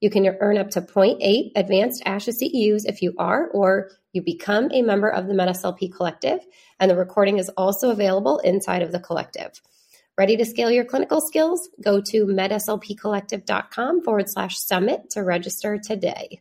You can earn up to 0.8 advanced ASHA CEUs if you are or you become a member of the MedSLP Collective, and the recording is also available inside of the collective. Ready to scale your clinical skills? Go to medslpcollective.com forward slash summit to register today.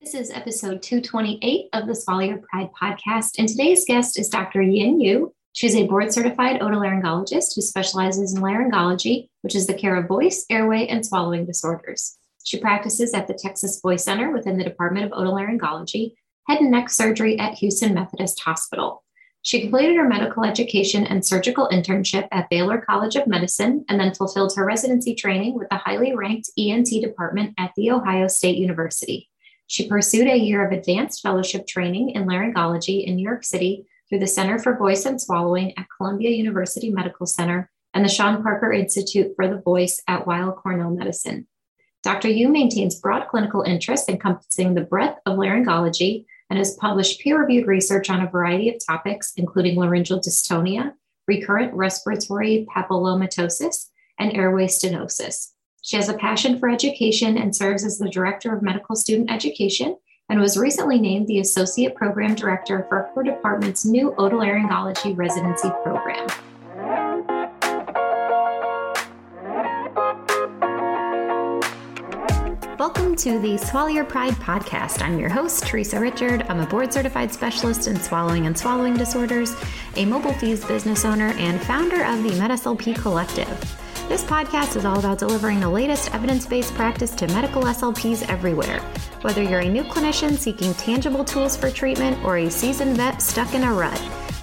This is episode 228 of the Swallow Your Pride podcast, and today's guest is Dr. Yin Yu. She's a board certified otolaryngologist who specializes in laryngology, which is the care of voice, airway, and swallowing disorders. She practices at the Texas Voice Center within the Department of Otolaryngology, head and neck surgery at Houston Methodist Hospital. She completed her medical education and surgical internship at Baylor College of Medicine and then fulfilled her residency training with the highly ranked ENT department at The Ohio State University. She pursued a year of advanced fellowship training in laryngology in New York City through the Center for Voice and Swallowing at Columbia University Medical Center and the Sean Parker Institute for the Voice at Weill Cornell Medicine. Dr. Yu maintains broad clinical interests encompassing the breadth of laryngology and has published peer reviewed research on a variety of topics, including laryngeal dystonia, recurrent respiratory papillomatosis, and airway stenosis. She has a passion for education and serves as the Director of Medical Student Education and was recently named the Associate Program Director for her department's new otolaryngology residency program. Welcome to the Swallow Your Pride podcast. I'm your host, Teresa Richard. I'm a board certified specialist in swallowing and swallowing disorders, a mobile FEES business owner, and founder of the MedSLP Collective. This podcast is all about delivering the latest evidence based practice to medical SLPs everywhere. Whether you're a new clinician seeking tangible tools for treatment or a seasoned vet stuck in a rut,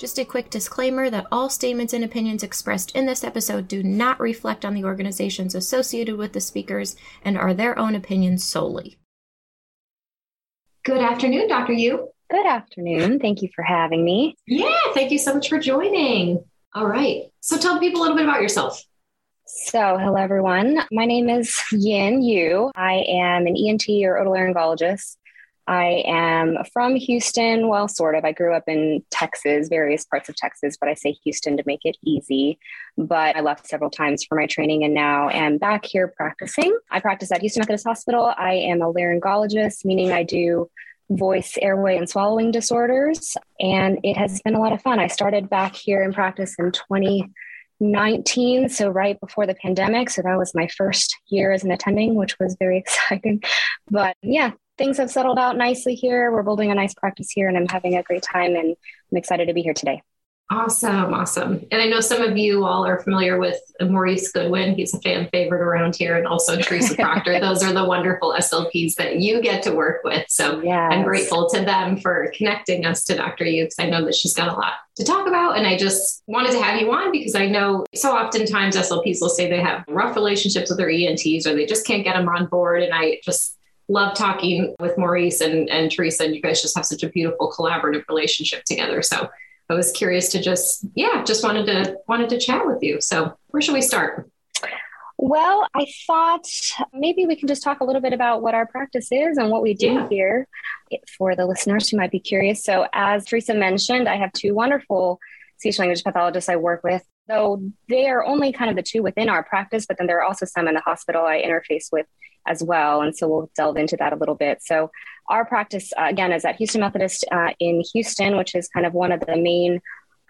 Just a quick disclaimer that all statements and opinions expressed in this episode do not reflect on the organizations associated with the speakers and are their own opinions solely. Good afternoon, Dr. Yu. Good afternoon. Thank you for having me. Yeah, thank you so much for joining. All right. So tell people a little bit about yourself. So, hello everyone. My name is Yin Yu. I am an ENT or otolaryngologist I am from Houston, well, sort of. I grew up in Texas, various parts of Texas, but I say Houston to make it easy. But I left several times for my training and now am back here practicing. I practice at Houston Methodist Hospital. I am a laryngologist, meaning I do voice, airway, and swallowing disorders. And it has been a lot of fun. I started back here in practice in 2019, so right before the pandemic. So that was my first year as an attending, which was very exciting. But yeah, things have settled out nicely here. We're building a nice practice here, and I'm having a great time. And I'm excited to be here today. Awesome, awesome. And I know some of you all are familiar with Maurice Goodwin. He's a fan favorite around here, and also Teresa Proctor. Those are the wonderful SLPs that you get to work with. So yes. I'm grateful to them for connecting us to Dr. Yu because I know that she's got a lot to talk about. And I just wanted to have you on because I know so oftentimes SLPs will say they have rough relationships with their ENTs or they just can't get them on board. And I just love talking with Maurice and, and Teresa, and you guys just have such a beautiful collaborative relationship together. So I was curious to just, yeah, just wanted to wanted to chat with you. So where should we start? Well, I thought maybe we can just talk a little bit about what our practice is and what we do yeah. here for the listeners who might be curious. So, as Teresa mentioned, I have two wonderful speech language pathologists I work with So they are only kind of the two within our practice, but then there are also some in the hospital I interface with as well. And so we'll delve into that a little bit. So our practice, uh, again, is at Houston Methodist uh, in Houston, which is kind of one of the main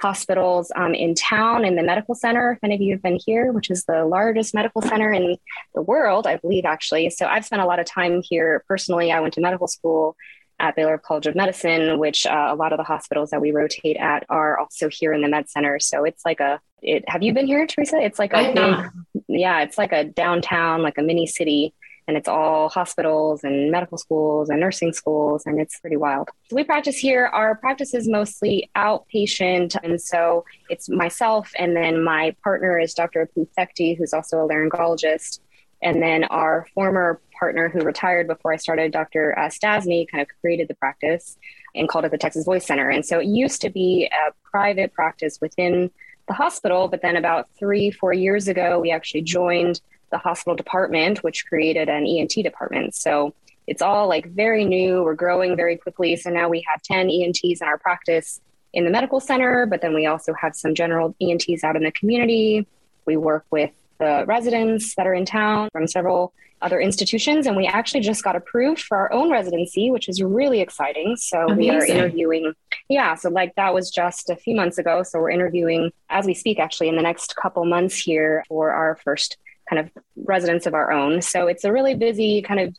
hospitals um, in town in the medical center. If any of you have been here, which is the largest medical center in the world, I believe, actually. So I've spent a lot of time here personally. I went to medical school at Baylor College of Medicine, which uh, a lot of the hospitals that we rotate at are also here in the med center. So it's like a, it, have you been here, Teresa? It's like a big, yeah, it's like a downtown, like a mini city and it's all hospitals and medical schools and nursing schools, and it's pretty wild. So we practice here. Our practice is mostly outpatient, and so it's myself, and then my partner is Dr. Apu who's also a laryngologist, and then our former partner who retired before I started, Dr. Uh, Stasney, kind of created the practice and called it the Texas Voice Center. And so it used to be a private practice within the hospital, but then about three, four years ago, we actually joined the hospital department, which created an ENT department. So it's all like very new. We're growing very quickly. So now we have 10 ENTs in our practice in the medical center, but then we also have some general ENTs out in the community. We work with the residents that are in town from several other institutions. And we actually just got approved for our own residency, which is really exciting. So Amazing. we are interviewing. Yeah. So, like, that was just a few months ago. So, we're interviewing as we speak, actually, in the next couple months here for our first kind of residents of our own. So it's a really busy kind of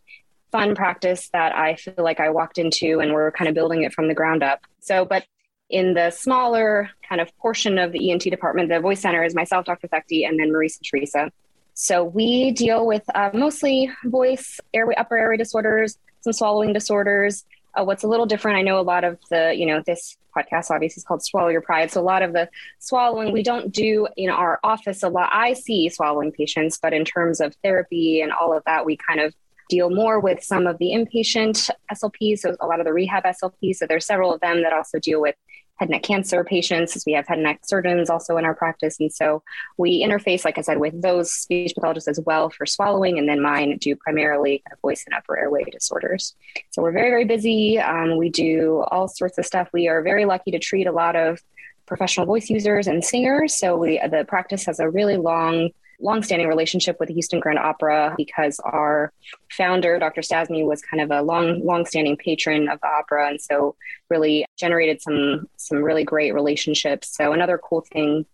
fun practice that I feel like I walked into and we're kind of building it from the ground up. So, but in the smaller kind of portion of the ENT department, the voice center is myself, Dr. Thekti, and then Marisa Teresa. So we deal with uh, mostly voice, airway, upper airway disorders, some swallowing disorders, uh, what's a little different, I know a lot of the, you know, this podcast obviously is called Swallow Your Pride. So a lot of the swallowing we don't do in our office a lot. I see swallowing patients, but in terms of therapy and all of that, we kind of deal more with some of the inpatient SLPs, so a lot of the rehab SLPs. So there's several of them that also deal with head and neck cancer patients, we have head and neck surgeons also in our practice. And so we interface, like I said, with those speech pathologists as well for swallowing, and then mine do primarily kind of voice and upper airway disorders. So we're very, very busy. Um, we do all sorts of stuff. We are very lucky to treat a lot of professional voice users and singers. So we, the practice has a really long longstanding relationship with the Houston Grand Opera because our founder, Dr. Stasney, was kind of a long, longstanding patron of the opera, and so really generated some some really great relationships. So another cool thing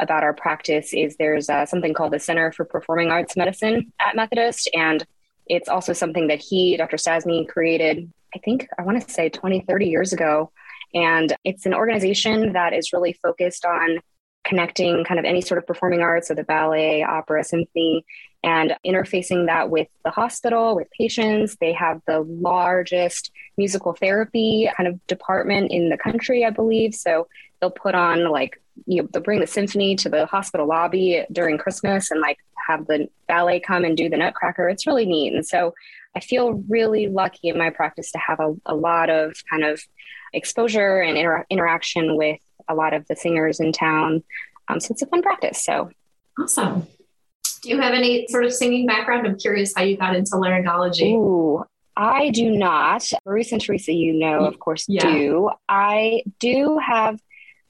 about our practice is there's uh, something called the Center for Performing Arts Medicine at Methodist, and it's also something that he, Dr. Stasney, created. I think I want to say 20, 30 years ago. And it's an organization that is really focused on connecting kind of any sort of performing arts, so the ballet, opera, symphony, and interfacing that with the hospital, with patients. They have the largest musical therapy kind of department in the country, I believe. So they'll put on like, you know, they'll bring the symphony to the hospital lobby during Christmas and like have the ballet come and do the Nutcracker. It's really neat. And so I feel really lucky in my practice to have a, a lot of kind of exposure and inter- interaction with a lot of the singers in town. Um, so it's a fun practice. So awesome. Do you have any sort of singing background? I'm curious how you got into laryngology. Ooh, I do not. Maurice and Teresa, you know, of course, yeah. do. I do have,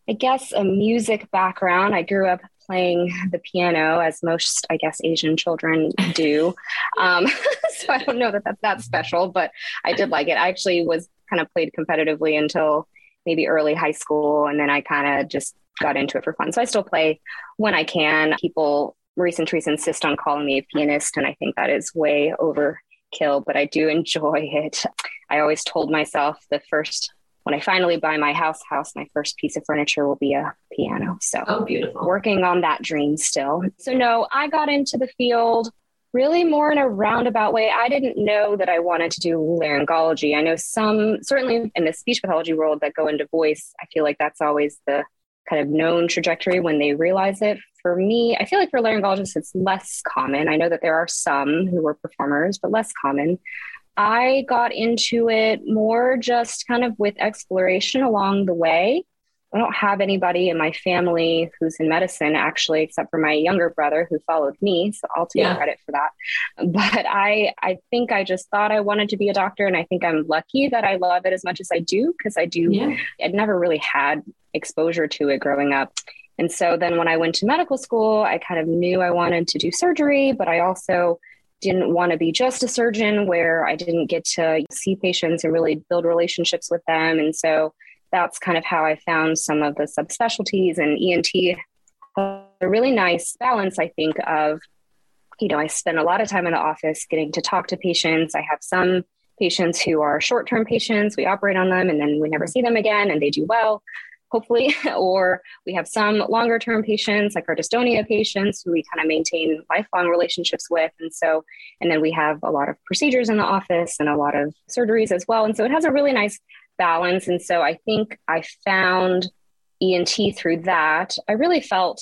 I guess, a music background. I grew up playing the piano, as most, I guess, Asian children do. Um, so I don't know that that's that special, but I did like it. I actually was kind of played competitively until maybe early high school. And then I kind of just got into it for fun. So I still play when I can. People, Maurice and Teresa insist on calling me a pianist, and I think that is way overkill, but I do enjoy it. I always told myself the first when I finally buy my house house, my first piece of furniture will be a piano. So oh, beautiful. Working on that dream still. So no, I got into the field really more in a roundabout way. I didn't know that I wanted to do laryngology. I know some, certainly in the speech pathology world, that go into voice. I feel like that's always the kind of known trajectory when they realize it. For me, I feel like for laryngologists, it's less common. I know that there are some who were performers, but less common. I got into it more just kind of with exploration along the way. I don't have anybody in my family who's in medicine, actually, except for my younger brother who followed me. So I'll take yeah. credit for that. But I, I think I just thought I wanted to be a doctor, and I think I'm lucky that I love it as much as I do because I do. Yeah. I'd never really had exposure to it growing up. And so then when I went to medical school, I kind of knew I wanted to do surgery, but I also didn't want to be just a surgeon where I didn't get to see patients and really build relationships with them. And so that's kind of how I found some of the subspecialties and ENT a really nice balance, I think, of, you know, I spend a lot of time in the office getting to talk to patients. I have some patients who are short term patients, we operate on them and then we never see them again and they do well hopefully, or we have some longer term patients like our dystonia patients who we kind of maintain lifelong relationships with. And so, and then we have a lot of procedures in the office and a lot of surgeries as well. And so it has a really nice balance. And so I think I found ENT through that. I really felt,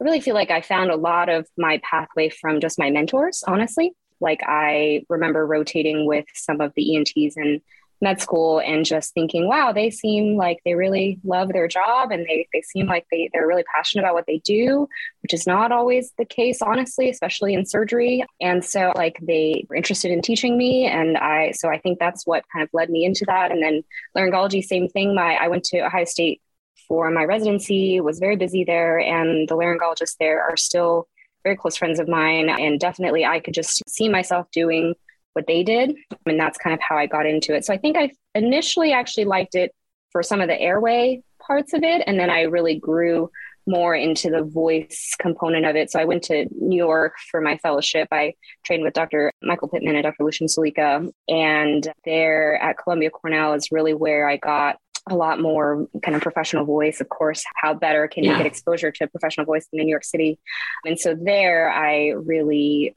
I really feel like I found a lot of my pathway from just my mentors, honestly. Like I remember rotating with some of the ENTs and med school and just thinking, wow, they seem like they really love their job and they, they seem like they, they're really passionate about what they do, which is not always the case, honestly, especially in surgery. And so like they were interested in teaching me. And I, so I think that's what kind of led me into that. And then laryngology, same thing. My, I went to Ohio State for my residency, was very busy there. And the laryngologists there are still very close friends of mine. And definitely I could just see myself doing what they did. And that's kind of how I got into it. So I think I initially actually liked it for some of the airway parts of it. And then I really grew more into the voice component of it. So I went to New York for my fellowship. I trained with Dr. Michael Pitman and Dr. Lucian Sulica. And there at Columbia Cornell is really where I got a lot more kind of professional voice. Of course, how better can yeah. you get exposure to professional voice in New York City? And so there I really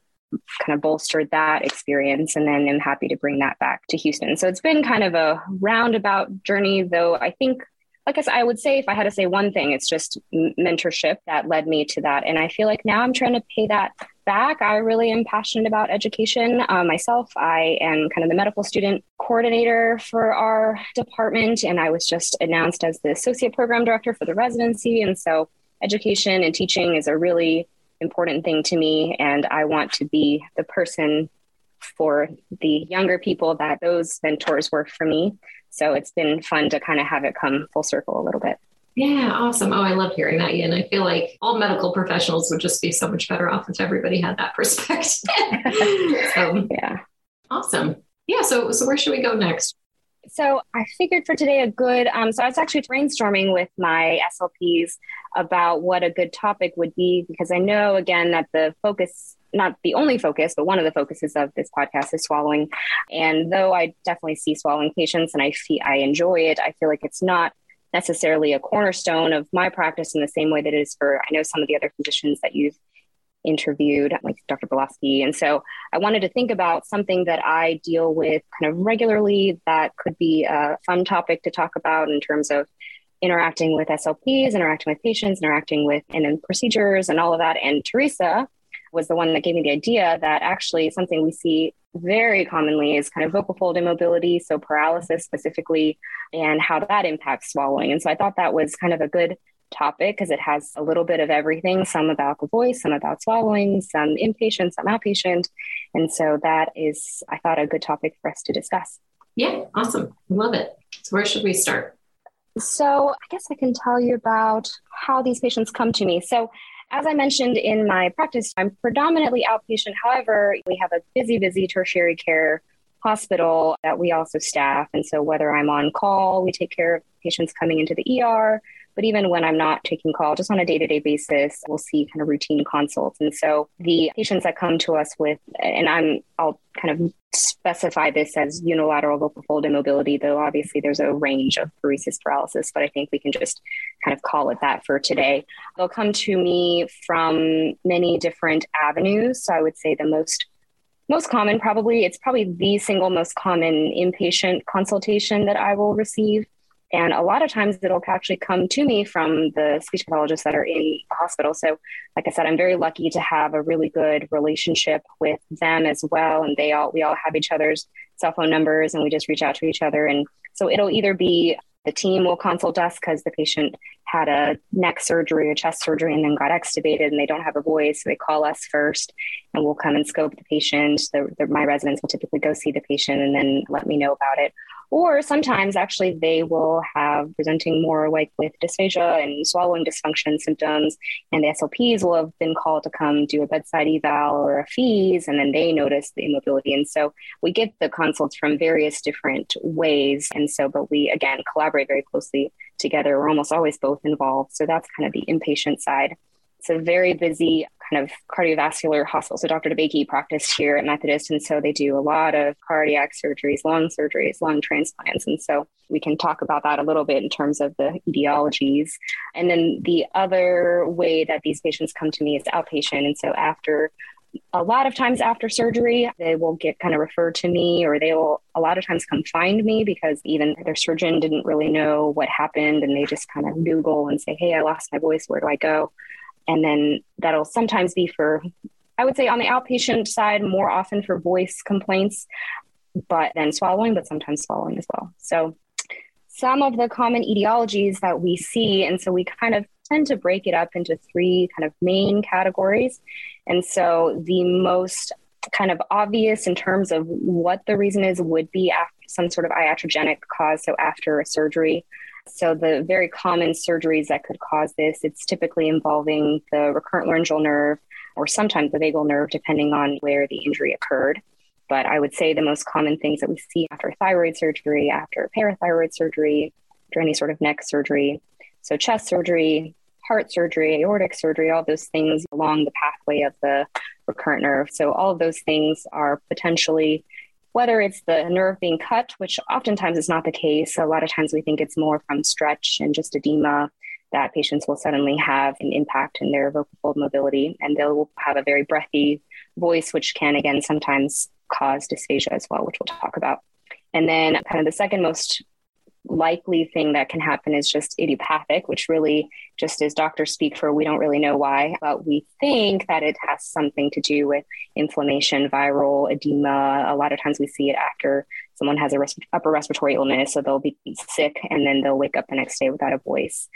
kind of bolstered that experience and then am happy to bring that back to Houston. So it's been kind of a roundabout journey, though I think like I said, I would say if I had to say one thing, it's just mentorship that led me to that. And I feel like now I'm trying to pay that back. I really am passionate about education uh, myself. I am kind of the medical student coordinator for our department, and I was just announced as the associate program director for the residency. And so education and teaching is a really important thing to me. And I want to be the person for the younger people that those mentors were for me. So it's been fun to kind of have it come full circle a little bit. Yeah, awesome. Oh, I love hearing that, Yin. I feel like all medical professionals would just be so much better off if everybody had that perspective. so, yeah. Awesome. Yeah. So, so where should we go next? So I figured for today a good. Um, so I was actually brainstorming with my SLPs about what a good topic would be because I know again that the focus, not the only focus, but one of the focuses of this podcast is swallowing. And though I definitely see swallowing patients and I feel I enjoy it, I feel like it's not necessarily a cornerstone of my practice in the same way that it is for I know some of the other physicians that you've interviewed, like Dr. Belafsky. And so I wanted to think about something that I deal with kind of regularly that could be a fun topic to talk about in terms of interacting with SLPs, interacting with patients, interacting with and then procedures and all of that. And Teresa was the one that gave me the idea that actually something we see very commonly is kind of vocal fold immobility, so paralysis specifically, and how that impacts swallowing. And so I thought that was kind of a good topic because it has a little bit of everything some about the voice, some about swallowing, some inpatient, some outpatient. And so that is, I thought, a good topic for us to discuss. Yeah, awesome. Love it. So, where should we start? So, I guess I can tell you about how these patients come to me. So, as I mentioned in my practice, I'm predominantly outpatient. However, we have a busy, busy tertiary care hospital that we also staff. And so, whether I'm on call, we take care of patients coming into the ER, but even when I'm not taking call, just on a day to day basis, we'll see kind of routine consults. And so the patients that come to us with, and I'm, I'll kind of specify this as unilateral vocal fold immobility, though obviously there's a range of paresis paralysis, but I think we can just kind of call it that for today. They'll come to me from many different avenues. So I would say the most most common probably it's probably the single most common inpatient consultation that i will receive and a lot of times it'll actually come to me from the speech pathologists that are in the hospital. So, like I said, I'm very lucky to have a really good relationship with them as well. And they all, we all have each other's cell phone numbers and we just reach out to each other. And so it'll either be the team will consult us because the patient had a neck surgery or chest surgery and then got extubated and they don't have a voice. So they call us first and we'll come and scope the patient. The, the, my residents will typically go see the patient and then let me know about it Or sometimes actually they will have presenting more like with dysphagia and swallowing dysfunction symptoms, and the SLPs will have been called to come do a bedside eval or a FEES, and then they notice the immobility. And so we get the consults from various different ways. And so, but we again collaborate very closely together. We're almost always both involved. So that's kind of the inpatient side. It's a very busy kind of cardiovascular hospital. So Dr. DeBakey practiced here at Methodist, and so they do a lot of cardiac surgeries, lung surgeries, lung transplants. And so we can talk about that a little bit in terms of the etiologies. And then the other way that these patients come to me is outpatient. And so after a lot of times after surgery, they will get kind of referred to me, or they will a lot of times come find me because even their surgeon didn't really know what happened. And they just kind of Google and say, Hey, I lost my voice. Where do I go? And then that'll sometimes be for, I would say on the outpatient side, more often for voice complaints, but then swallowing, but sometimes swallowing as well. So some of the common etiologies that we see, and so we kind of tend to break it up into three kind of main categories. And so the most kind of obvious in terms of what the reason is would be some sort of iatrogenic cause. So after a surgery, so, the very common surgeries that could cause this, it's typically involving the recurrent laryngeal nerve or sometimes the vagal nerve, depending on where the injury occurred. But I would say the most common things that we see after thyroid surgery, after parathyroid surgery, after any sort of neck surgery. So, chest surgery, heart surgery, aortic surgery, all those things along the pathway of the recurrent nerve. So, all of those things are potentially whether it's the nerve being cut, which oftentimes is not the case. A lot of times we think it's more from stretch and just edema that patients will suddenly have an impact in their vocal fold mobility and they'll have a very breathy voice, which can again sometimes cause dysphagia as well, which we'll talk about. And then, kind of the second most likely thing that can happen is just idiopathic, which really just as doctors speak for, we don't really know why, but we think that it has something to do with inflammation, viral edema. A lot of times we see it after someone has a res- upper respiratory illness, so they'll be sick and then they'll wake up the next day without a voice.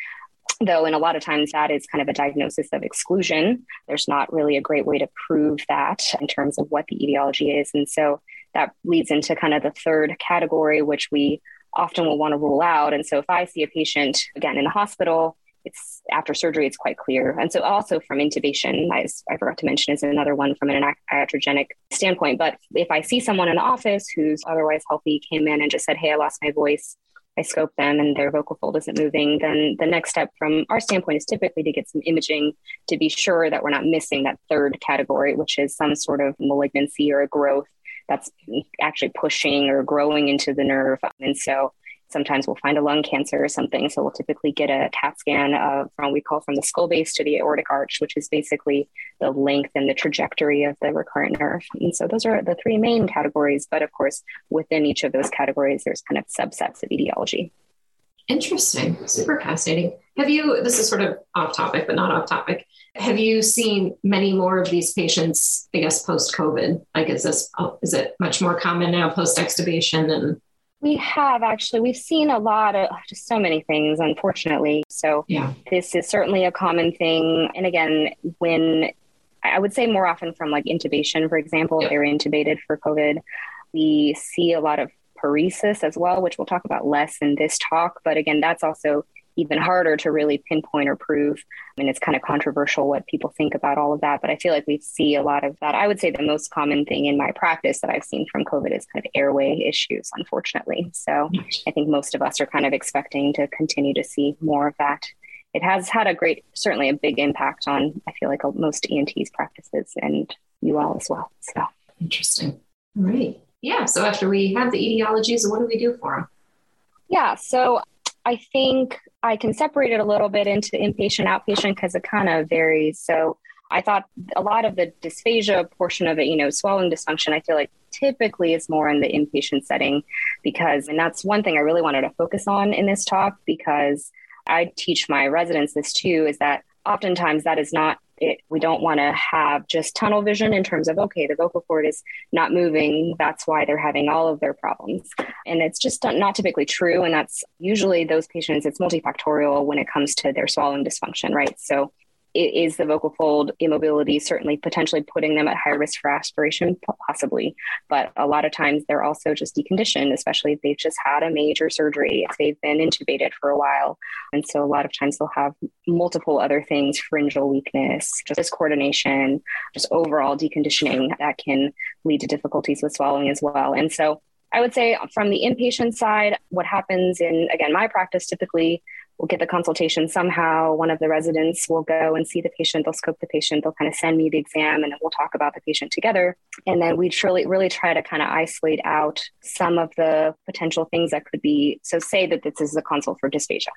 Though, and a lot of times that is kind of a diagnosis of exclusion. There's not really a great way to prove that in terms of what the etiology is. And so that leads into kind of the third category, which we often will want to rule out. And so if I see a patient again in the hospital, it's after surgery, it's quite clear. And so also from intubation, as I forgot to mention, is another one from an iatrogenic standpoint. But if I see someone in the office who's otherwise healthy, came in and just said, Hey, I lost my voice. I scope them and their vocal fold isn't moving, then the next step from our standpoint is typically to get some imaging to be sure that we're not missing that third category, which is some sort of malignancy or a growth that's actually pushing or growing into the nerve. And so sometimes we'll find a lung cancer or something. So we'll typically get a CAT scan of from we call from the skull base to the aortic arch, which is basically the length and the trajectory of the recurrent nerve. And so those are the three main categories. But of course, within each of those categories, there's kind of subsets of etiology. Interesting. Super fascinating. Have you, this is sort of off topic, but not off topic. Have you seen many more of these patients, I guess, post COVID? Like, is this, oh, is it much more common now post extubation? And we have actually, we've seen a lot of just so many things, unfortunately. So, yeah, this is certainly a common thing. And again, when I would say more often from like intubation, for example, yep. they're intubated for COVID. We see a lot of paresis as well, which we'll talk about less in this talk. But again, that's also even harder to really pinpoint or prove. I mean, it's kind of controversial what people think about all of that, but I feel like we see a lot of that. I would say the most common thing in my practice that I've seen from COVID is kind of airway issues, unfortunately. So I think most of us are kind of expecting to continue to see more of that. It has had a great, certainly a big impact on, I feel like most ENTs practices and you all as well. So interesting. All right. Yeah. So after we have the etiologies, what do we do for them? Yeah. So I think I can separate it a little bit into inpatient, outpatient because it kind of varies. So I thought a lot of the dysphagia portion of it, you know, swallowing dysfunction, I feel like typically is more in the inpatient setting because, and that's one thing I really wanted to focus on in this talk because I teach my residents this too, is that oftentimes that is not it, we don't want to have just tunnel vision in terms of okay the vocal cord is not moving that's why they're having all of their problems. And it's just not typically true and that's usually those patients it's multifactorial when it comes to their swallowing dysfunction right? So is the vocal fold immobility certainly potentially putting them at higher risk for aspiration? Possibly. But a lot of times they're also just deconditioned, especially if they've just had a major surgery, if they've been intubated for a while. And so a lot of times they'll have multiple other things pharyngeal weakness, just discoordination, just overall deconditioning that can lead to difficulties with swallowing as well. And so I would say from the inpatient side, what happens in, again, my practice typically we'll get the consultation somehow. One of the residents will go and see the patient. They'll scope the patient. They'll kind of send me the exam and then we'll talk about the patient together. And then we truly really try to kind of isolate out some of the potential things that could be. So say that this is a consult for dysphagia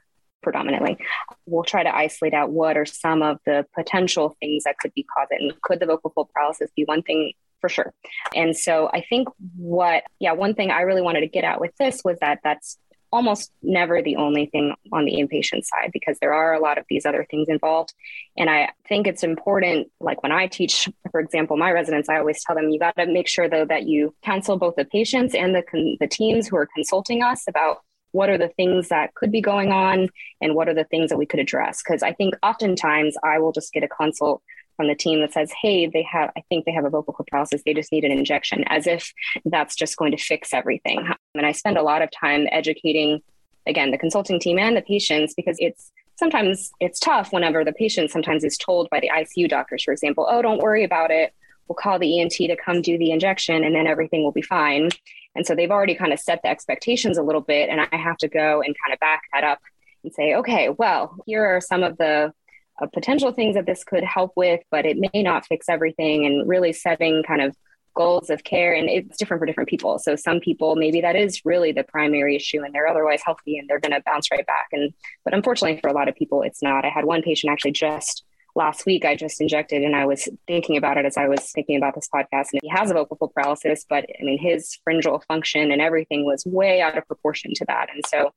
predominantly. We'll try to isolate out what are some of the potential things that could be causing. And could the vocal fold paralysis be one thing for sure. And so I think what, yeah, one thing I really wanted to get at with this was that that's almost never the only thing on the inpatient side because there are a lot of these other things involved. And I think it's important, like when I teach, for example, my residents, I always tell them you got to make sure though that you counsel both the patients and the, the teams who are consulting us about what are the things that could be going on and what are the things that we could address. Because I think oftentimes I will just get a consult from the team that says, hey, they have, I think they have a vocal cord paralysis. They just need an injection, as if that's just going to fix everything. And I spend a lot of time educating, again, the consulting team and the patients because it's sometimes it's tough whenever the patient sometimes is told by the ICU doctors, for example, oh, don't worry about it. We'll call the ENT to come do the injection and then everything will be fine. And so they've already kind of set the expectations a little bit. And I have to go and kind of back that up and say, okay, well, here are some of the uh, potential things that this could help with, but it may not fix everything. And really setting kind of goals of care. And it's different for different people. So some people maybe that is really the primary issue and they're otherwise healthy and they're going to bounce right back. And but unfortunately for a lot of people it's not. I had one patient actually just last week i just injected and i was thinking about it as i was thinking about this podcast. And he has a vocal paralysis but i mean his pharyngeal function and everything was way out of proportion to that. And so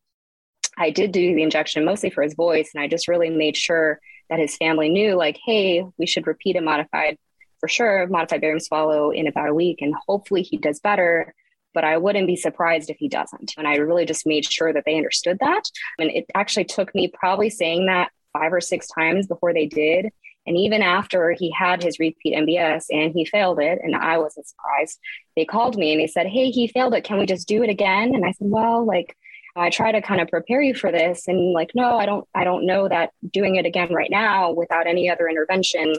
i did do the injection mostly for his voice and i just really made sure that his family knew like hey we should repeat a modified for sure modified barium swallow in about a week and hopefully he does better but i wouldn't be surprised if he doesn't and i really just made sure that they understood that and it actually took me probably saying that five or six times before they did and even after he had his repeat MBS and he failed it, and I wasn't surprised, they called me and they said, Hey, he failed it. Can we just do it again? And I said, Well, like, I try to kind of prepare you for this and like no I don't I don't know that doing it again right now without any other intervention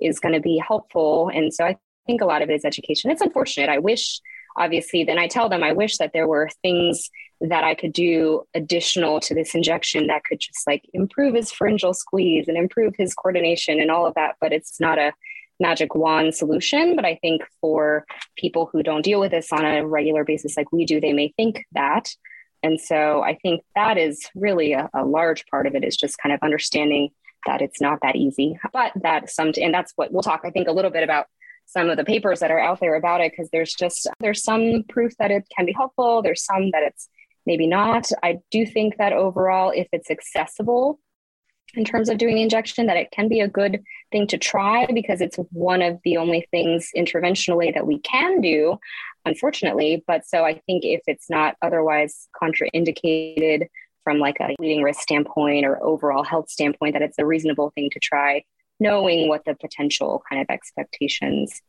is going to be helpful. And so I think a lot of it is education. It's unfortunate. I wish obviously then I tell them I wish that there were things that I could do additional to this injection that could just like improve his pharyngeal squeeze and improve his coordination and all of that but it's not a magic wand solution. But I think for people who don't deal with this on a regular basis like we do they may think that and so I think that is really a, a, large part of it is just kind of understanding that it's not that easy, but that some, and that's what we'll talk, I think, a little bit about some of the papers that are out there about it, because there's just, there's some proof that it can be helpful. There's some that it's maybe not. I do think that overall, if it's accessible in terms of doing the injection, that it can be a good thing to try because it's one of the only things interventionally that we can do unfortunately. But so I think if it's not otherwise contraindicated from like a leading risk standpoint or overall health standpoint, that it's a reasonable thing to try, knowing what the potential kind of expectations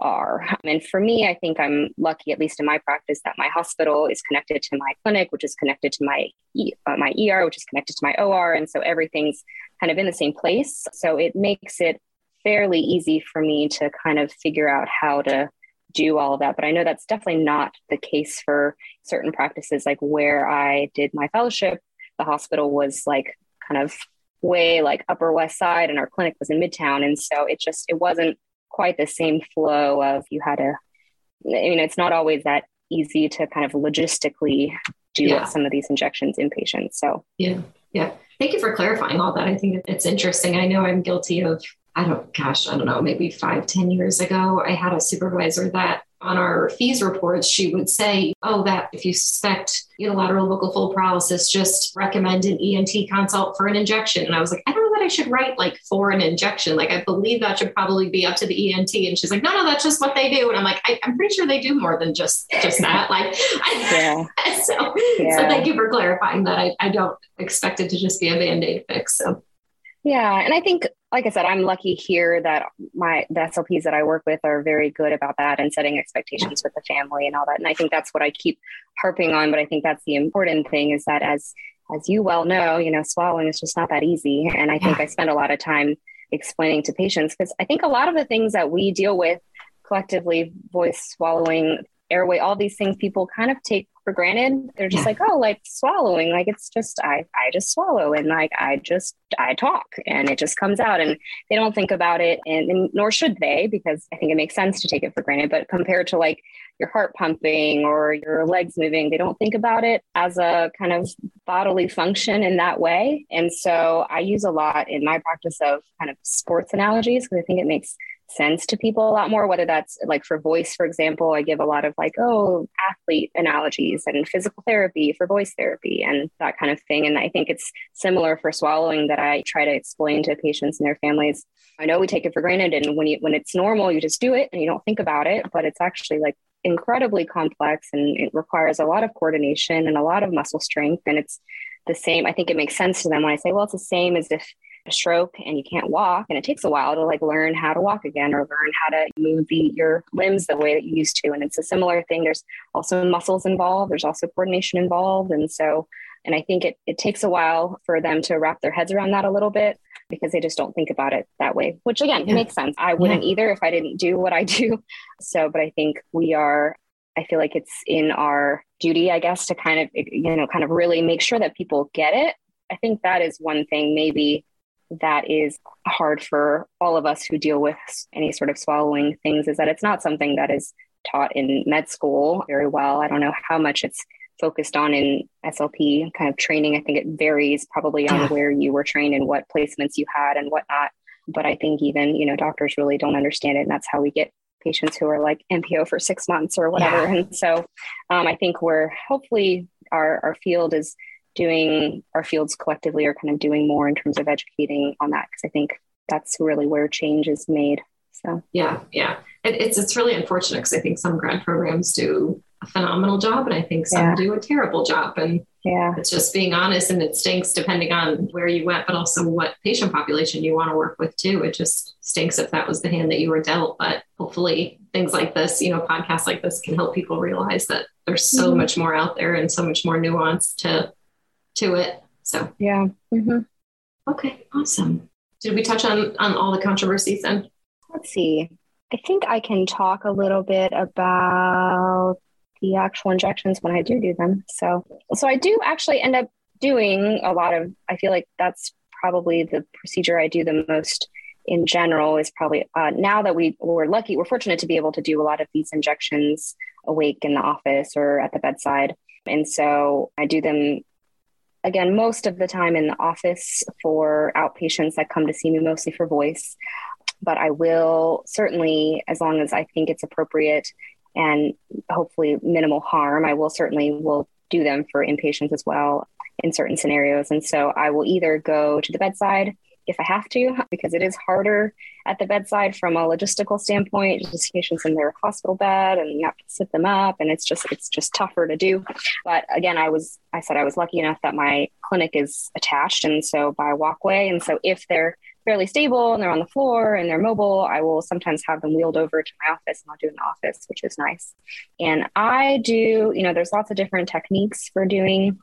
are. And for me, I think I'm lucky, at least in my practice, that my hospital is connected to my clinic, which is connected to my uh, my ER, which is connected to my OR, and so everything's kind of in the same place. So it makes it fairly easy for me to kind of figure out how to do all of that. But I know that's definitely not the case for certain practices. Like where I did my fellowship, the hospital was like kind of way like Upper West Side, and our clinic was in Midtown, and so it just it wasn't quite the same flow of you had to. I mean, it's not always that easy to kind of logistically do yeah. some of these injections inpatient. So yeah, yeah. Thank you for clarifying all that. I think it's interesting. I know I'm guilty of I don't, gosh, I don't know, maybe five, ten years ago, I had a supervisor that on our FEES reports, she would say, oh, that if you suspect unilateral vocal fold paralysis, just recommend an ENT consult for an injection. And I was like, I don't I should write like for an injection. Like, I believe that should probably be up to the ENT. And she's like, no, no, that's just what they do. And I'm like, I, am pretty sure they do more than just just that. Like, yeah. so, yeah. so thank you for clarifying that. I, I don't expect it to just be a band aid fix. So Yeah. And I think, like I said, I'm lucky here that my the SLPs that I work with are very good about that and setting expectations with the family and all that. And I think that's what I keep harping on. But I think that's the important thing is that as as you well know, you know, swallowing is just not that easy. And I think I spend a lot of time explaining to patients because I think a lot of the things that we deal with collectively, voice, swallowing, airway, all these things people kind of take for granted. They're just yeah. like, oh, like swallowing, like it's just I I just swallow and like I just I talk and it just comes out and they don't think about it and, and nor should they because I think it makes sense to take it for granted. But compared to like your heart pumping or your legs moving, they don't think about it as a kind of bodily function in that way. And so I use a lot in my practice of kind of sports analogies because I think it makes sense to people a lot more, whether that's like for voice, for example, I give a lot of like, oh, athlete analogies and physical therapy for voice therapy and that kind of thing. And I think it's similar for swallowing that I try to explain to patients and their families. I know we take it for granted and when you when it's normal, you just do it and you don't think about it, but it's actually like incredibly complex and it requires a lot of coordination and a lot of muscle strength. And it's the same. I think it makes sense to them when I say, well, it's the same as if a stroke and you can't walk and it takes a while to like learn how to walk again or learn how to move the, your limbs the way that you used to and it's a similar thing there's also muscles involved there's also coordination involved and so and i think it, it takes a while for them to wrap their heads around that a little bit because they just don't think about it that way which again yeah. makes sense i wouldn't yeah. either if i didn't do what i do so but i think we are I feel like it's in our duty, I guess, to kind of, you know, kind of really make sure that people get it. I think that is one thing maybe that is hard for all of us who deal with any sort of swallowing things is that it's not something that is taught in med school very well. I don't know how much it's focused on in SLP kind of training. I think it varies probably on yeah. where you were trained and what placements you had and whatnot. But I think even, you know, doctors really don't understand it. And that's how we get patients who are like NPO for six months or whatever. Yeah. And so um, I think we're hopefully our, our field is doing our fields collectively are kind of doing more in terms of educating on that because I think that's really where change is made. So yeah, yeah, it, it's it's really unfortunate because I think some grad programs do a phenomenal job, and I think some yeah. do a terrible job, and yeah, it's just being honest, and it stinks depending on where you went, but also what patient population you want to work with too. It just stinks if that was the hand that you were dealt, but hopefully things like this, you know, podcasts like this can help people realize that there's so mm-hmm. much more out there and so much more nuance to to it. So yeah. Mm-hmm. Okay, awesome. Did we touch on on all the controversies then? Let's see. I think I can talk a little bit about the actual injections when I do do them. So, so I do actually end up doing a lot of. I feel like that's probably the procedure I do the most in general. Is probably uh, now that we we're lucky, we're fortunate to be able to do a lot of these injections awake in the office or at the bedside, and so I do them again, most of the time in the office for outpatients that come to see me mostly for voice. But I will certainly, as long as I think it's appropriate and hopefully minimal harm, I will certainly will do them for inpatients as well in certain scenarios. And so I will either go to the bedside if I have to, because it is harder at the bedside from a logistical standpoint. Just patients in their hospital bed, and you have to sit them up, and it's just it's just tougher to do. But again, I was I said I was lucky enough that my clinic is attached, and so by walkway, and so if they're fairly stable and they're on the floor and they're mobile, I will sometimes have them wheeled over to my office and I'll do in the office, which is nice. And I do, you know, there's lots of different techniques for doing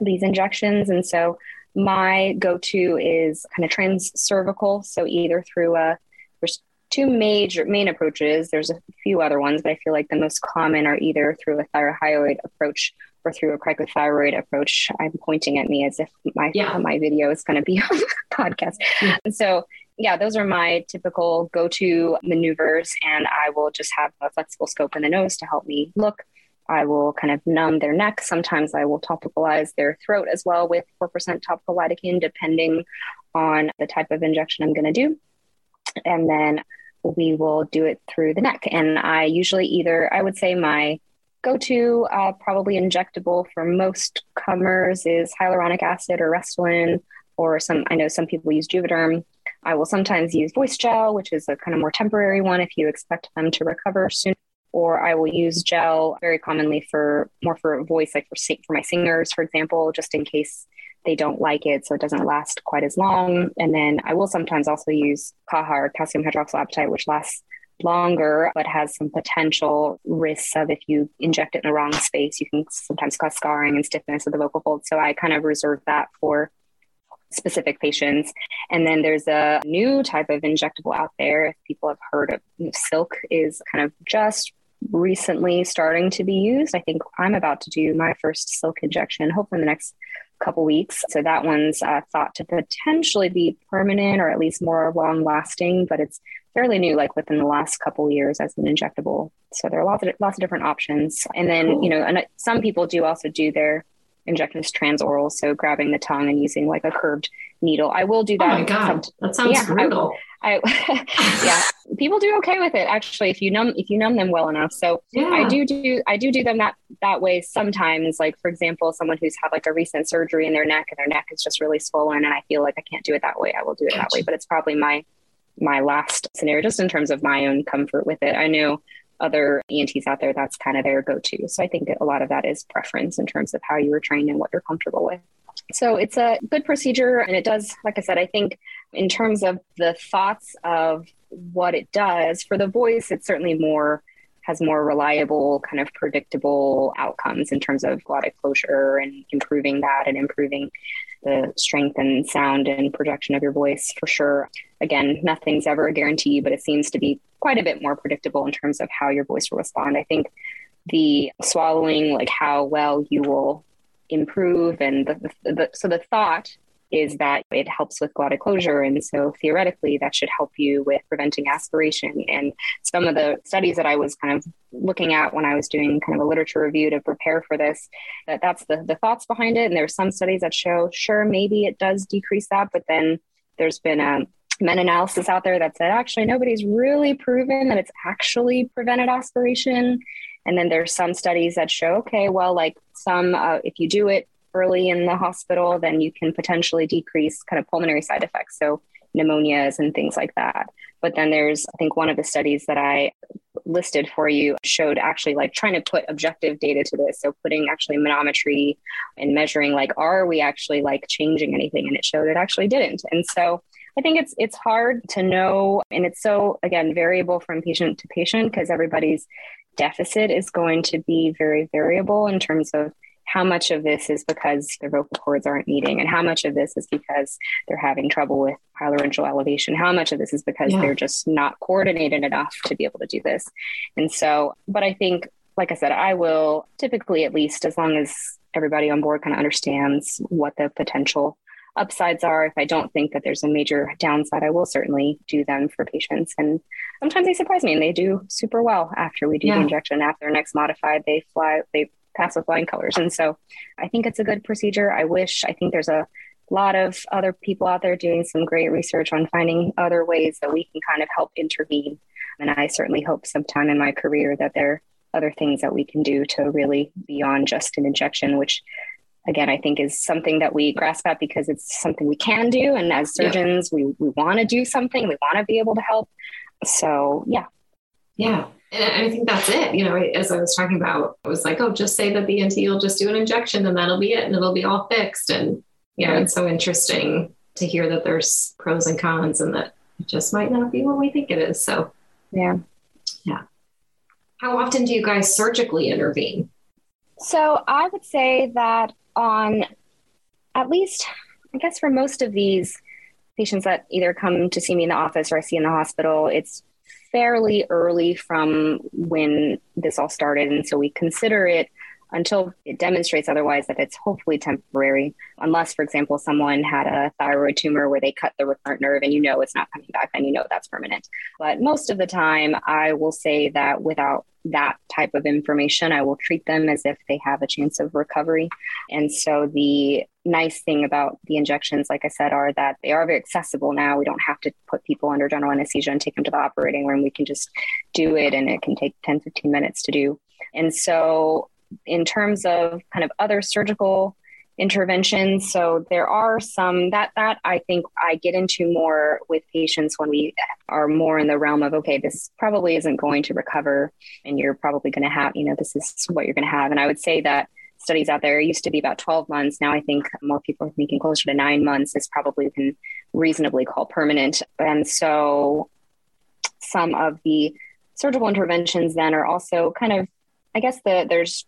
these injections. And so my go-to is kind of transcervical. So either through a, there's two major main approaches. There's a few other ones, but I feel like the most common are either through a thyroid approach or through a cricothyroid approach. I'm pointing at me as if my yeah. my video is going to be on the podcast. Yeah. And so yeah, those are my typical go-to maneuvers, and I will just have a flexible scope in the nose to help me look. I will kind of numb their neck. Sometimes I will topicalize their throat as well with 4% topical lidocaine, depending on the type of injection I'm going to do. And then we will do it through the neck. And I usually either, I would say my go to uh, probably injectable for most comers is hyaluronic acid or Restylane, or some, I know some people use Juvederm. I will sometimes use voice gel, which is a kind of more temporary one if you expect them to recover soon or I will use gel very commonly for more for voice, like for for my singers, for example, just in case they don't like it, so it doesn't last quite as long. And then I will sometimes also use CAHA or calcium hydroxyapatite, which lasts longer but has some potential risks of if you inject it in the wrong space, you can sometimes cause scarring and stiffness of the vocal folds. So I kind of reserve that for specific patients. And then there's a new type of injectable out there. If people have heard of silk is kind of just recently starting to be used. I think I'm about to do my first silk injection, hopefully in the next couple weeks. So that one's uh, thought to potentially be permanent or at least more long lasting, but it's fairly new, like within the last couple years as an injectable. So there are lots of lots of different options. And then cool. you know, and uh, some people do also do their injections transoral, so grabbing the tongue and using like a curved needle. I will do oh that. Oh my god, that sounds yeah, brutal. I, I yeah, people do okay with it actually if you numb if you numb them well enough. So yeah. I do do I do do them that that way sometimes. Like for example, someone who's had like a recent surgery in their neck and their neck is just really swollen, and I feel like I can't do it that way. I will do it gotcha. that way, but it's probably my my last scenario just in terms of my own comfort with it. I know other ENTs out there, that's kind of their go to. So I think a lot of that is preference in terms of how you were trained and what you're comfortable with. So it's a good procedure. And it does, like I said, I think in terms of the thoughts of what it does for the voice, it's certainly more has more reliable, kind of predictable outcomes in terms of glottic closure and improving that and improving the strength and sound and projection of your voice for sure. Again, nothing's ever a guarantee, but it seems to be quite a bit more predictable in terms of how your voice will respond. I think the swallowing, like how well you will improve, and the, the, the so the thought is that it helps with glottic closure. And so theoretically, that should help you with preventing aspiration. And some of the studies that I was kind of looking at when I was doing kind of a literature review to prepare for this, that that's the, the thoughts behind it. And there are some studies that show, sure, maybe it does decrease that, but then there's been a meta-analysis out there that said actually nobody's really proven that it's actually prevented aspiration and then there's some studies that show okay well like some uh, if you do it early in the hospital, then you can potentially decrease kind of pulmonary side effects. So pneumonias and things like that. But then there's, I think one of the studies that I listed for you showed actually like trying to put objective data to this. So putting actually manometry and measuring like, are we actually like changing anything? And it showed it actually didn't. And so I think it's it's hard to know and it's so again variable from patient to patient because everybody's deficit is going to be very variable in terms of how much of this is because their vocal cords aren't meeting and how much of this is because they're having trouble with hyolaryngeal elevation how much of this is because yeah. they're just not coordinated enough to be able to do this and so but i think like i said i will typically at least as long as everybody on board kind of understands what the potential upsides are if i don't think that there's a major downside i will certainly do them for patients and sometimes they surprise me and they do super well after we do yeah. the injection after their next modified they fly they pass with flying colors. And so I think it's a good procedure. I wish, I think there's a lot of other people out there doing some great research on finding other ways that we can kind of help intervene. And I certainly hope sometime in my career that there are other things that we can do to really beyond just an injection, which again i think is something that we grasp at because it's something we can do and as surgeons yeah. we, we want to do something we want to be able to help so yeah yeah and I think that's it. You know, as I was talking about, I was like, oh, just say that the ENT will just do an injection and that'll be it and it'll be all fixed. And, you know, it's so interesting to hear that there's pros and cons and that it just might not be what we think it is. So, yeah. Yeah. How often do you guys surgically intervene? So, I would say that on at least, I guess for most of these patients that either come to see me in the office or I see in the hospital, it's fairly early from when this all started. And so we consider it until it demonstrates otherwise that it's hopefully temporary. Unless, for example, someone had a thyroid tumor where they cut the recurrent nerve and you know it's not coming back, then you know that's permanent. But most of the time, I will say that without that type of information, I will treat them as if they have a chance of recovery. And so the nice thing about the injections, like I said, are that they are very accessible now. We don't have to put people under general anesthesia and take them to the operating room. We can just do it and it can take 10, 15 minutes to do. And so, in terms of kind of other surgical interventions, so there are some that that I think I get into more with patients when we are more in the realm of okay, this probably isn't going to recover, and you're probably going to have, you know, this is what you're going to have. And I would say that studies out there. It used to be about 12 months. Now I think more people are thinking closer to nine months is probably can reasonably call permanent. And so some of the surgical interventions then are also kind of, I guess the there's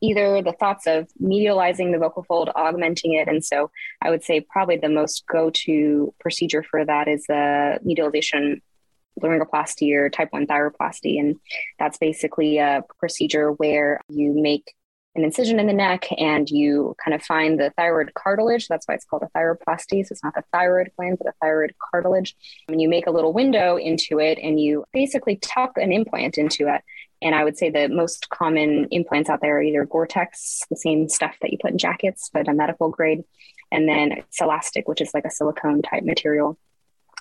either the thoughts of medializing the vocal fold, augmenting it. And so I would say probably the most go-to procedure for that is the medialization laryngoplasty or type 1 thyroplasty. And that's basically a procedure where you make an incision in the neck and you kind of find the thyroid cartilage. That's why it's called a thyroplasty. So it's not the thyroid gland, but the thyroid cartilage. And you make a little window into it and you basically tuck an implant into it. And I would say the most common implants out there are either Gore-Tex, the same stuff that you put in jackets, but a medical grade, and then Silastic, which is like a silicone type material.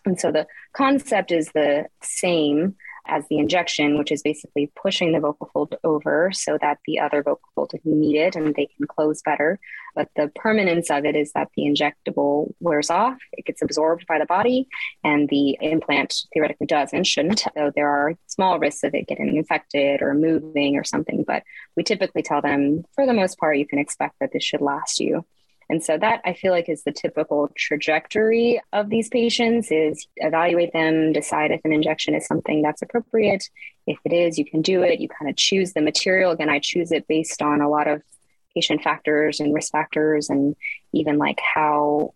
And so the concept is the same, as the injection, which is basically pushing the vocal fold over so that the other vocal fold meet it and they can close better. But the permanence of it is that the injectable wears off, it gets absorbed by the body, and the implant theoretically does and shouldn't, though there are small risks of it getting infected or moving or something. But we typically tell them, for the most part, you can expect that this should last you and so that I feel like is the typical trajectory of these patients is evaluate them, decide if an injection is something that's appropriate. If it is, you can do it. You kind of choose the material. Again, I choose it based on a lot of patient factors and risk factors and even like how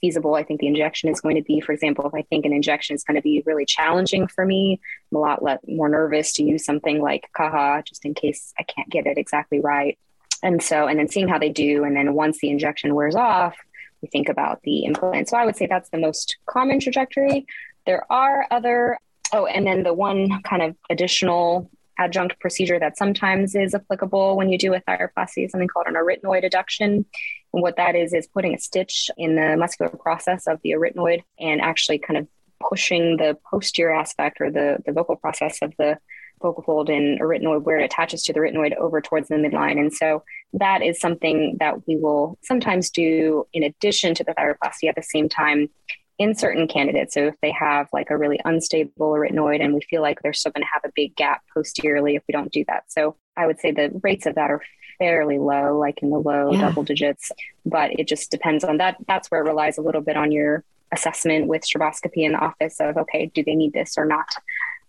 feasible I think the injection is going to be. For example, if I think an injection is going to be really challenging for me, I'm a lot more nervous to use something like CaHA just in case I can't get it exactly right. And so, and then seeing how they do. And then once the injection wears off, we think about the implant. So I would say that's the most common trajectory. There are other, oh, and then the one kind of additional adjunct procedure that sometimes is applicable when you do a thyroplasty is something called an arytenoid adduction. And what that is, is putting a stitch in the muscular process of the arytenoid and actually kind of pushing the posterior aspect or the, the vocal process of the vocal fold and arytenoid where it attaches to the arytenoid over towards the midline. And so that is something that we will sometimes do in addition to the thyroplasty at the same time in certain candidates. So if they have like a really unstable arytenoid and we feel like they're still going to have a big gap posteriorly if we don't do that. So I would say the rates of that are fairly low, like in the low yeah. double digits, but it just depends on that. That's where it relies a little bit on your assessment with stroboscopy in the office of, okay, do they need this or not?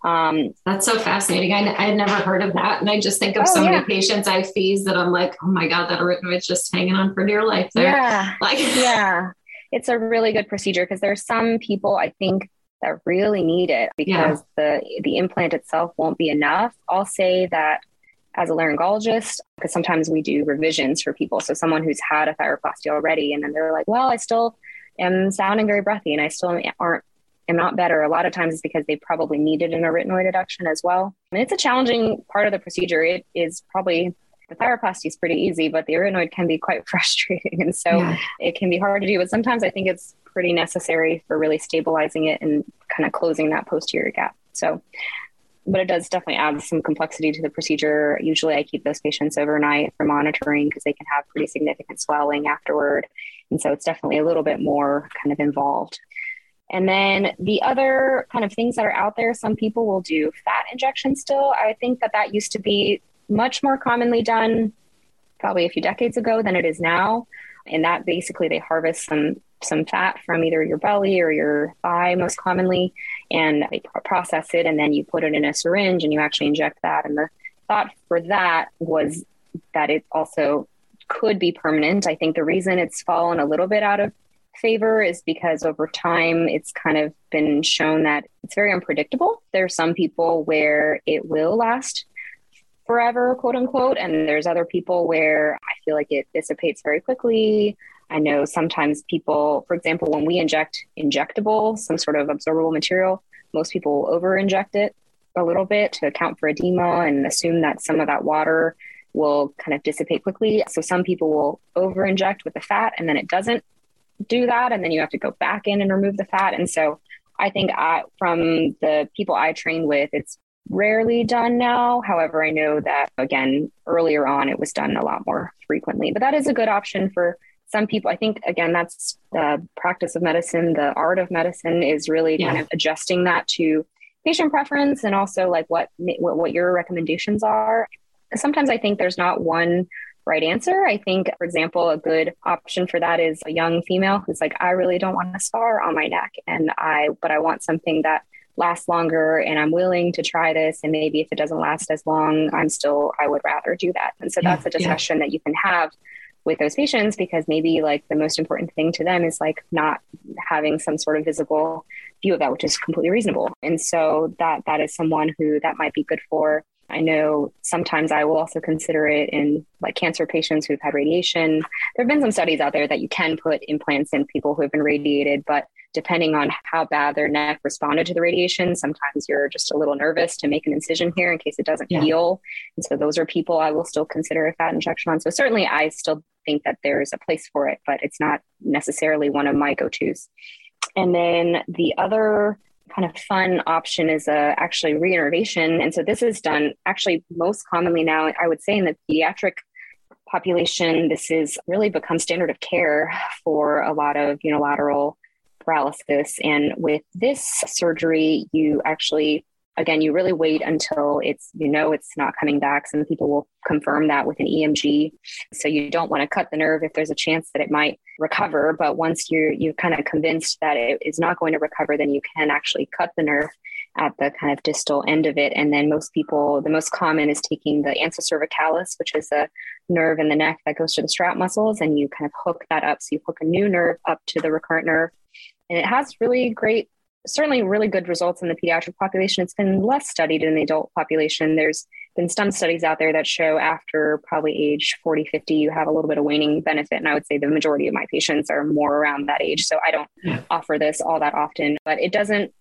Um, That's so fascinating. I, I had never heard of that. And I just think of oh, so yeah. many patients I FEES that I'm like, oh my God, that arytenoid's just hanging on for dear life there. Yeah. Like, yeah. It's a really good procedure because there are some people I think that really need it because yeah. the the implant itself won't be enough. I'll say that as a laryngologist, because sometimes we do revisions for people. So someone who's had a thyroplasty already, and then they're like, well, I still am sounding very breathy and I still aren't am not better, a lot of times it's because they probably needed an arytenoid adduction as well. And it's a challenging part of the procedure. It is probably the thyroplasty is pretty easy, but the arytenoid can be quite frustrating. And so yeah. it can be hard to do. But sometimes I think it's pretty necessary for really stabilizing it and kind of closing that posterior gap. So, but it does definitely add some complexity to the procedure. Usually I keep those patients overnight for monitoring because they can have pretty significant swelling afterward. And so it's definitely a little bit more kind of involved. And then the other kind of things that are out there, some people will do fat injection still. I think that that used to be much more commonly done probably a few decades ago than it is now. And that basically they harvest some some fat from either your belly or your thigh most commonly and they process it and then you put it in a syringe and you actually inject that and the thought for that was that it also could be permanent. I think the reason it's fallen a little bit out of favor is because over time it's kind of been shown that it's very unpredictable. There are some people where it will last forever, quote unquote, and there's other people where I feel like it dissipates very quickly. I know sometimes people, for example, when we inject injectable, some sort of absorbable material, most people will over inject it a little bit to account for edema and assume that some of that water will kind of dissipate quickly. So some people will over inject with the fat and then it doesn't do that and then you have to go back in and remove the fat. And so i think I, from the people i train with it's rarely done now. However i know that again earlier on it was done a lot more frequently. But that is a good option for some people. I think again that's the practice of medicine the art of medicine is really yeah. kind of adjusting that to patient preference and also like what what, what your recommendations are. Sometimes i think there's not one right answer. I think, for example, a good option for that is a young female who's like, I really don't want a scar on my neck, and I, but I want something that lasts longer and I'm willing to try this. And maybe if it doesn't last as long, I'm still, I would rather do that. And so yeah, that's a discussion yeah. that you can have with those patients because maybe like the most important thing to them is like not having some sort of visible view of that, which is completely reasonable. And so that that is someone who that might be good for. I know sometimes I will also consider it in like cancer patients who've had radiation. There have been some studies out there that you can put implants in people who have been radiated, but depending on how bad their neck responded to the radiation, sometimes you're just a little nervous to make an incision here in case it doesn't yeah. heal. And so those are people I will still consider a fat injection on. So certainly I still think that there's a place for it, but it's not necessarily one of my go-tos. And then the other kind of fun option is uh, actually reinnervation. And so this is done actually most commonly now, I would say in the pediatric population, this is really become standard of care for a lot of unilateral paralysis. And with this surgery, you actually, again, you really wait until it's, you know, it's not coming back. Some people will confirm that with an EMG. So you don't want to cut the nerve if there's a chance that it might recover. But once you're, you're kind of convinced that it is not going to recover, then you can actually cut the nerve at the kind of distal end of it. And then most people, the most common is taking the ansa cervicalis, which is a nerve in the neck that goes to the strap muscles, and you kind of hook that up. So you hook a new nerve up to the recurrent nerve and it has really great, certainly really good results in the pediatric population. It's been less studied in the adult population. There's been some studies out there that show after probably age 40, 50, you have a little bit of waning benefit. And I would say the majority of my patients are more around that age. So I don't yeah. offer this all that often, but it doesn't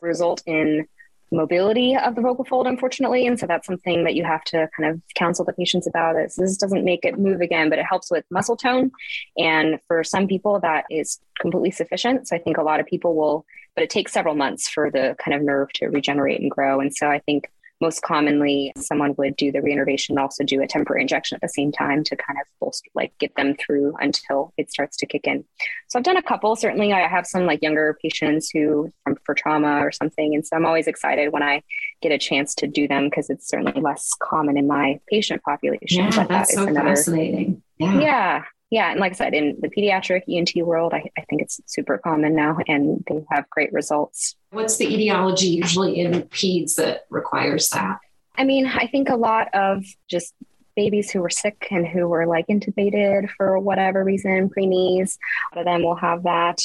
result in mobility of the vocal fold, unfortunately. And so that's something that you have to kind of counsel the patients about. Is this doesn't make it move again, but it helps with muscle tone. And for some people, that is completely sufficient. So I think a lot of people will, but it takes several months for the kind of nerve to regenerate and grow. And so I think most commonly someone would do the reinnervation and also do a temporary injection at the same time to kind of bolster, like get them through until it starts to kick in. So I've done a couple. Certainly, I have some like younger patients who from for trauma or something, and so I'm always excited when I get a chance to do them because it's certainly less common in my patient population. Yeah, that's so another, fascinating. Yeah. yeah yeah, and like I said, in the pediatric ENT world, I, I, think it's super common now and they have great results. What's the etiology usually in peds that requires that? I mean, I think a lot of just babies who were sick and who were like intubated for whatever reason, preemies, a lot of them will have that.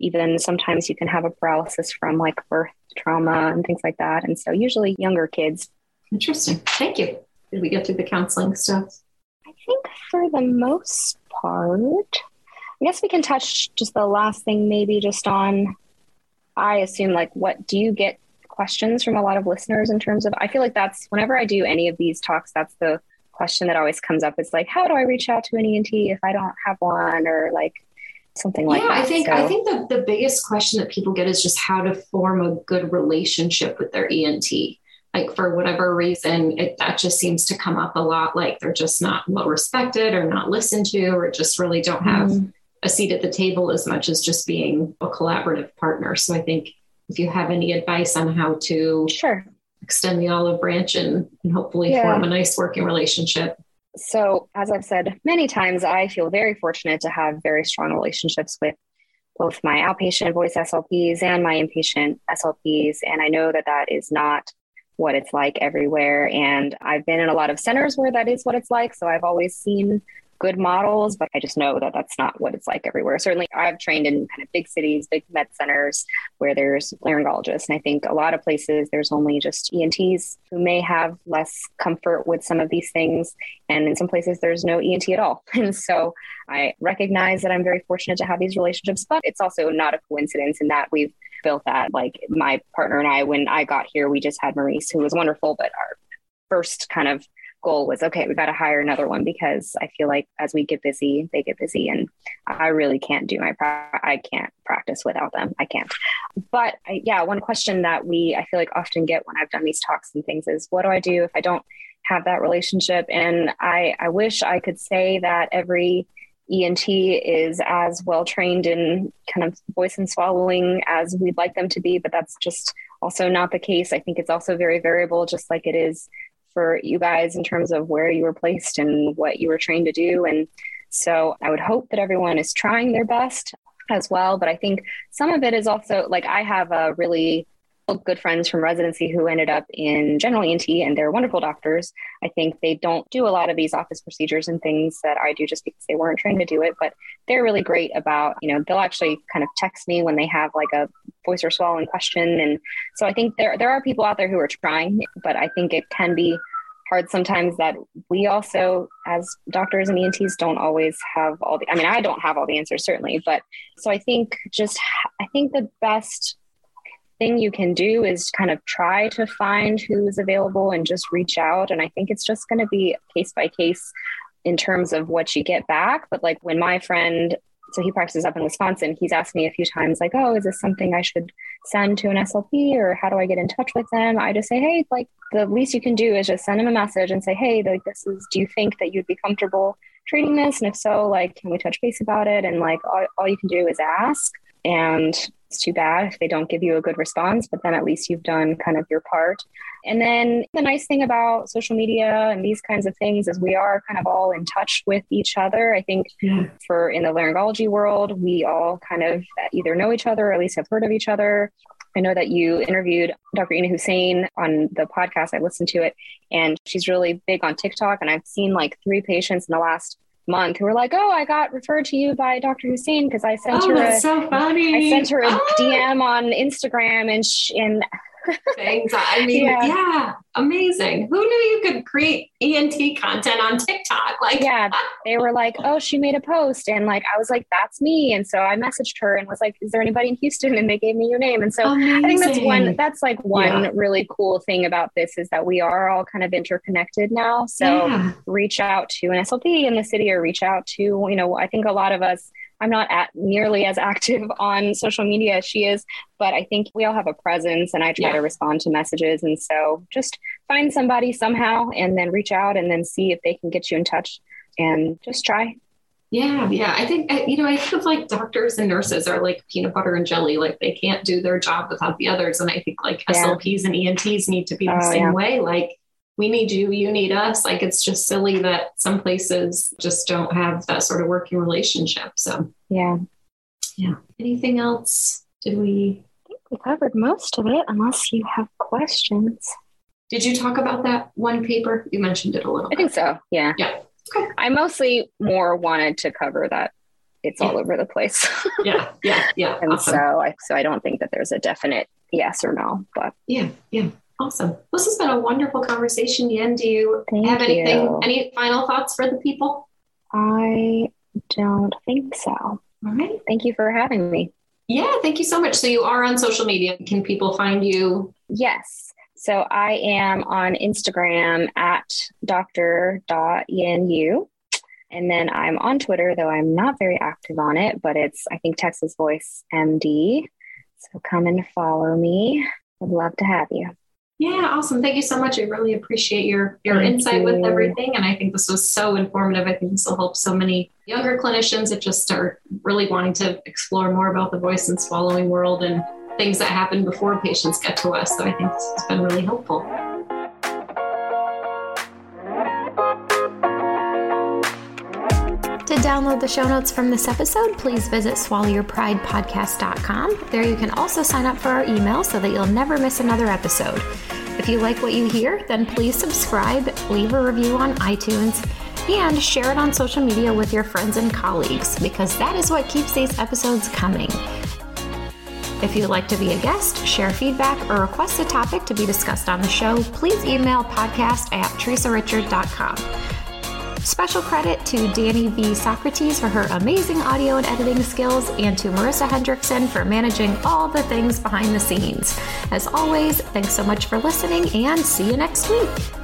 Even sometimes you can have a paralysis from like birth trauma and things like that. And so usually younger kids. Interesting. Thank you. Did we get through the counseling stuff? I think for the most part, I guess we can touch just the last thing, maybe just on, I assume, like, what do you get questions from a lot of listeners in terms of, I feel like that's whenever I do any of these talks, that's the question that always comes up. It's like, how do I reach out to an ENT if I don't have one or like, something like yeah, that. I think so. I think the, the biggest question that people get is just how to form a good relationship with their ENT like for whatever reason it, that just seems to come up a lot like they're just not well respected or not listened to or just really don't have mm-hmm. a seat at the table as much as just being a collaborative partner so i think if you have any advice on how to sure extend the olive branch and, and hopefully yeah. form a nice working relationship so as i've said many times i feel very fortunate to have very strong relationships with both my outpatient voice slps and my inpatient slps and i know that that is not what it's like everywhere. And I've been in a lot of centers where that is what it's like. So I've always seen good models, but I just know that that's not what it's like everywhere. Certainly, I've trained in kind of big cities, big med centers where there's laryngologists. And I think a lot of places there's only just ENTs who may have less comfort with some of these things. And in some places, there's no ENT at all. And so I recognize that I'm very fortunate to have these relationships, but it's also not a coincidence in that we've built that. Like my partner and I, when I got here, we just had Maurice, who was wonderful, but our first kind of goal was okay, we got to hire another one because I feel like as we get busy, they get busy, and I really can't do my pra- I can't practice without them. I can't. But I, yeah, one question that we I feel like often get when I've done these talks and things is, what do I do if I don't have that relationship? And I I wish I could say that every ENT is as well trained in kind of voice and swallowing as we'd like them to be, but that's just also not the case. I think it's also very variable, just like it is for you guys in terms of where you were placed and what you were trained to do. And so I would hope that everyone is trying their best as well. But I think some of it is also like I have a really good friends from residency who ended up in general ENT and they're wonderful doctors. I think they don't do a lot of these office procedures and things that I do just because they weren't trained to do it, but they're really great about, you know, they'll actually kind of text me when they have like a voice or swallowing question. And so I think there there are people out there who are trying, but I think it can be hard sometimes that we also as doctors and ENTs don't always have all the I mean I don't have all the answers certainly but so I think just I think the best thing you can do is kind of try to find who is available and just reach out. And I think it's just going to be case by case in terms of what you get back. But like when my friend, so he practices up in Wisconsin, he's asked me a few times, like, oh, is this something I should send to an SLP or how do I get in touch with them? I just say, hey, like the least you can do is just send him a message and say, hey, like this is, do you think that you'd be comfortable treating this? And if so, like, can we touch base about it? And like all, all you can do is ask. And it's too bad if they don't give you a good response, but then at least you've done kind of your part. And then the nice thing about social media and these kinds of things is we are kind of all in touch with each other. I think yeah. for in the laryngology world, we all kind of either know each other or at least have heard of each other. I know that you interviewed Dr. Inna Husain on the podcast. I listened to it, and she's really big on TikTok. And I've seen like three patients in the last month who were like, "Oh, I got referred to you by Dr. Husain because I sent oh, her a, so funny. I sent her a oh. DM on Instagram and sh- and Thanks. I mean, yeah. yeah. amazing. Who knew you could create ENT content on TikTok? Like, yeah, they were like, oh, she made a post. And like, I was like, that's me. And so I messaged her and was like, is there anybody in Houston? And they gave me your name. And so amazing. I think that's one, that's like one yeah. really cool thing about this is that we are all kind of interconnected now. So yeah. reach out to an SLP in the city or reach out to, you know, I think a lot of us, I'm not at nearly as active on social media as she is, but I think we all have a presence and I try yeah. to respond to messages. And so just find somebody somehow and then reach out and then see if they can get you in touch and just try. Yeah, yeah. I think, you know, I think of like doctors and nurses are like peanut butter and jelly. Like they can't do their job without the others. And I think like yeah. SLPs and ENTs need to be the oh, same yeah. way. Like we need you, you need us. Like it's just silly that some places just don't have that sort of working relationship. So, yeah. Yeah. Anything else? Did we? I think we covered most of it, unless you have questions. Did you talk about that one paper? You mentioned it a little. I think so. Yeah. Yeah. Okay. I mostly more wanted to cover that it's yeah. all over the place. yeah, yeah, yeah. and awesome. so I so I don't think that there's a definite yes or no, but yeah, yeah. Awesome. This has been a wonderful conversation, Yin. Do you Thank have anything, you. any final thoughts for the people? I don't think so. All right. Thank you for having me. Yeah, thank you so much. So you are on social media. Can people find you? Yes. So I am on Instagram at dr.yenu. And then I'm on Twitter, though I'm not very active on it, but it's, I think, Texas Voice MD. So come and follow me. Would love to have you. Yeah, awesome. Thank you so much. I really appreciate your your Thank insight you. with everything. And I think this was so informative. I think this will help so many younger clinicians that just are really wanting to explore more about the voice and swallowing world and things that happen before patients get to us. So I think this has been really helpful. Download the show notes from this episode, please visit swallowyourpridepodcast.com. There you can also sign up for our email so that you'll never miss another episode. If you like what you hear, then please subscribe, leave a review on iTunes, and share it on social media with your friends and colleagues because that is what keeps these episodes coming. If you'd like to be a guest, share feedback, or request a topic to be discussed on the show, please email podcast at theresarichard.com. Special credit to Danny V. Socrates for her amazing audio and editing skills, and to Marissa Hendrickson for managing all the things behind the scenes. As always, thanks so much for listening, and see you next week.